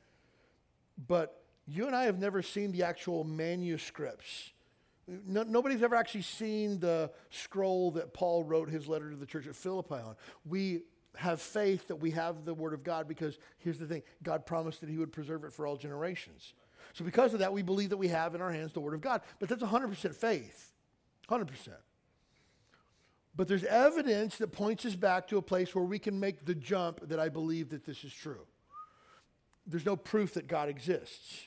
but you and I have never seen the actual manuscripts no, nobody's ever actually seen the scroll that Paul wrote his letter to the church at Philippi on. We have faith that we have the Word of God because here's the thing God promised that He would preserve it for all generations. So, because of that, we believe that we have in our hands the Word of God. But that's 100% faith. 100%. But there's evidence that points us back to a place where we can make the jump that I believe that this is true. There's no proof that God exists.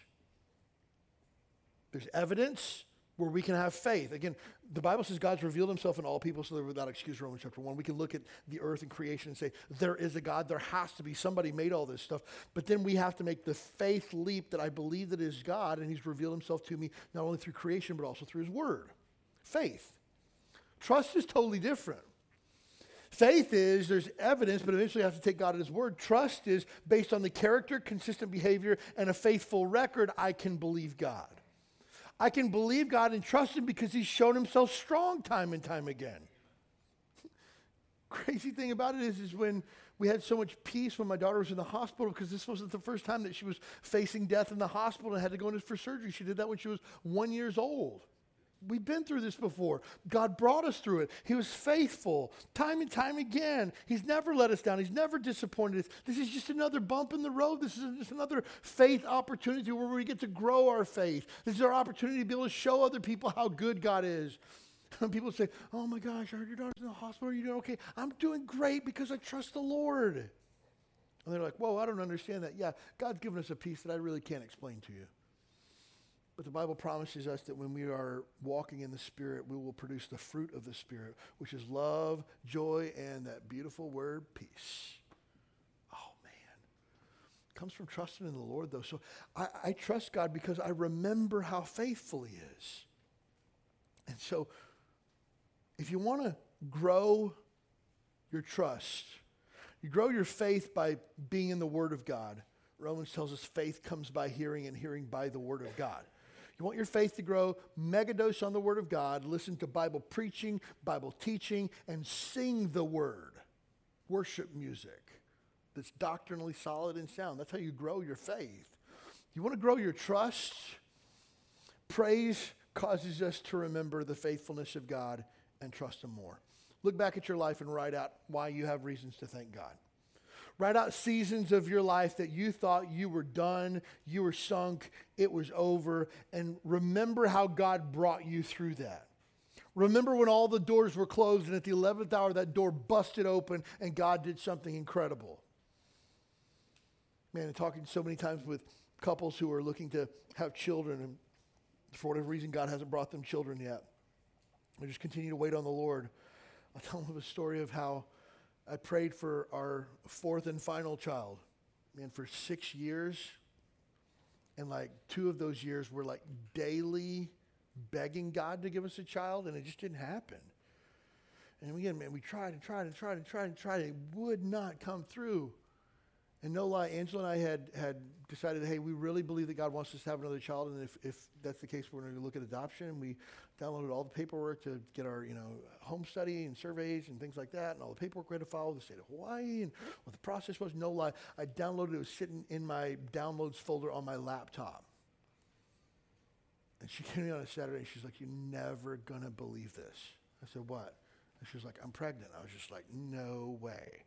There's evidence where we can have faith. Again, the Bible says God's revealed himself in all people so they're without excuse, Romans chapter 1. We can look at the earth and creation and say, there is a God, there has to be. Somebody made all this stuff. But then we have to make the faith leap that I believe that is God and he's revealed himself to me not only through creation but also through his word. Faith. Trust is totally different. Faith is there's evidence, but eventually you have to take God at His word. Trust is based on the character, consistent behavior, and a faithful record. I can believe God. I can believe God and trust Him because He's shown Himself strong time and time again. [LAUGHS] Crazy thing about it is, is when we had so much peace when my daughter was in the hospital because this wasn't the first time that she was facing death in the hospital and had to go in for surgery. She did that when she was one years old. We've been through this before. God brought us through it. He was faithful time and time again. He's never let us down. He's never disappointed us. This is just another bump in the road. This is just another faith opportunity where we get to grow our faith. This is our opportunity to be able to show other people how good God is. [LAUGHS] And people say, Oh my gosh, I heard your daughter's in the hospital. Are you doing okay? I'm doing great because I trust the Lord. And they're like, Whoa, I don't understand that. Yeah, God's given us a peace that I really can't explain to you. But the Bible promises us that when we are walking in the Spirit, we will produce the fruit of the Spirit, which is love, joy, and that beautiful word, peace. Oh, man. It comes from trusting in the Lord, though. So I, I trust God because I remember how faithful He is. And so if you want to grow your trust, you grow your faith by being in the Word of God. Romans tells us faith comes by hearing and hearing by the Word of God. You want your faith to grow, megadose on the Word of God, listen to Bible preaching, Bible teaching, and sing the Word. Worship music that's doctrinally solid and sound. That's how you grow your faith. You want to grow your trust? Praise causes us to remember the faithfulness of God and trust Him more. Look back at your life and write out why you have reasons to thank God. Write out seasons of your life that you thought you were done, you were sunk, it was over, and remember how God brought you through that. Remember when all the doors were closed and at the 11th hour that door busted open and God did something incredible. Man, I'm talking so many times with couples who are looking to have children and for whatever reason God hasn't brought them children yet. They just continue to wait on the Lord. I'll tell them a story of how I prayed for our fourth and final child, man, for six years. And like two of those years were like daily begging God to give us a child, and it just didn't happen. And again, man, we tried and tried and tried and tried and tried. It would not come through. And no lie, Angela and I had, had decided, hey, we really believe that God wants us to have another child, and if, if that's the case, we're going to look at adoption. We downloaded all the paperwork to get our, you know, home study and surveys and things like that, and all the paperwork we had to follow, the state of Hawaii, and what the process was. No lie, I downloaded it. It was sitting in my downloads folder on my laptop. And she [LAUGHS] came to me on a Saturday, and she's like, you're never going to believe this. I said, what? And she was like, I'm pregnant. I was just like, no way.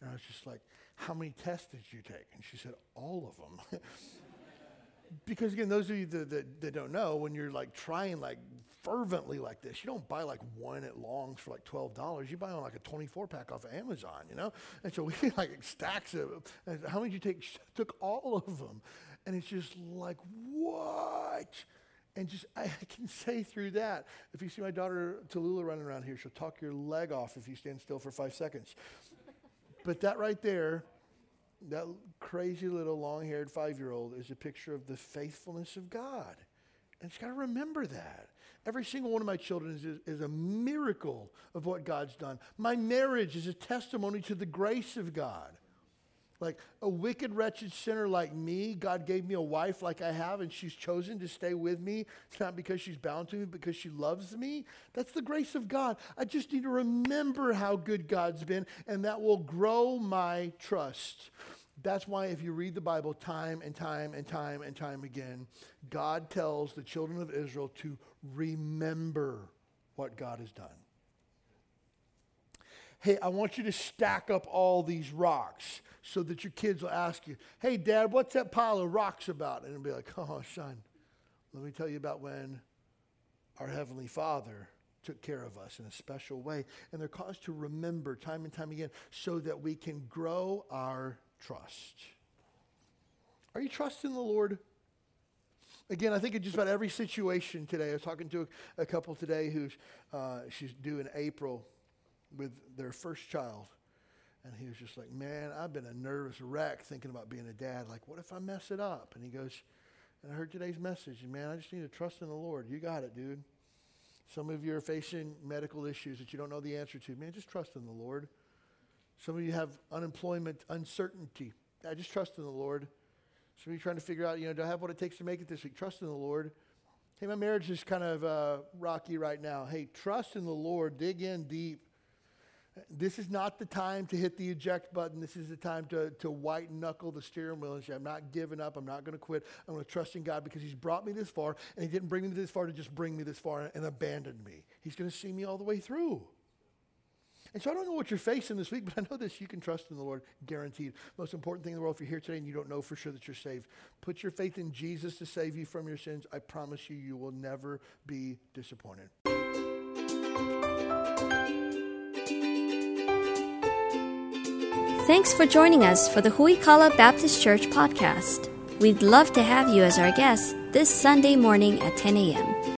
And I was just like, how many tests did you take? And she said, all of them. [LAUGHS] because again, those of you that, that, that, don't know, when you're like trying like fervently like this, you don't buy like one at Longs for like $12. You buy on like a 24 pack off of Amazon, you know? And so we [LAUGHS] like stacks of them. How many did you take? She [LAUGHS] took all of them. And it's just like, what? And just, I can say through that, if you see my daughter Tallulah running around here, she'll talk your leg off if you stand still for five seconds. But that right there, that crazy little long haired five year old is a picture of the faithfulness of God. And it's got to remember that. Every single one of my children is, is, a miracle of what God's done. My marriage is a testimony to the grace of God. Like a wicked, wretched sinner like me, God gave me a wife like I have, and she's chosen to stay with me. It's not because she's bound to me, because she loves me. That's the grace of God. I just need to remember how good God's been, and that will grow my trust. That's why, if you read the Bible time and time and time and time again, God tells the children of Israel to remember what God has done. Hey, I want you to stack up all these rocks so that your kids will ask you, hey, dad, what's that pile of rocks about? And it'll be like, [LAUGHS] oh, son, let me tell you about when our Heavenly Father took care of us in a special way. And they're caused to remember time and time again so that we can grow our trust. Are you trusting the Lord? Again, I think in just about every situation today. I was talking to a, a couple today who's uh, she's due in April with their first child. And he was just like, Man, I've been a nervous wreck thinking about being a dad. Like, what if I mess it up? And he goes, And I heard today's message, and man, I just need to trust in the Lord. You got it, dude. Some of you are facing medical issues that you don't know the answer to. Man, just trust in the Lord. Some of you have unemployment uncertainty. I just trust in the Lord. Some of you trying to figure out, you know, do I have what it takes to make it this week? Trust in the Lord. Hey, my marriage is kind of uh, rocky right now. Hey, trust in the Lord. Dig in deep. This is not the time to hit the eject button. This is the time to, to white knuckle the steering wheel and say, I'm not giving up. I'm not going to quit. I'm going to trust in God because He's brought me this far, and He didn't bring me this far to just bring me this far and, and abandon me. He's going to see me all the way through. And so I don't know what you're facing this week, but I know this you can trust in the Lord, guaranteed. Most important thing in the world, if you're here today and you don't know for sure that you're saved, put your faith in Jesus to save you from your sins. I promise you, you will never be disappointed. Thanks for joining us for the Huikala Baptist Church podcast. We'd love to have you as our guest this Sunday morning at 10 a.m.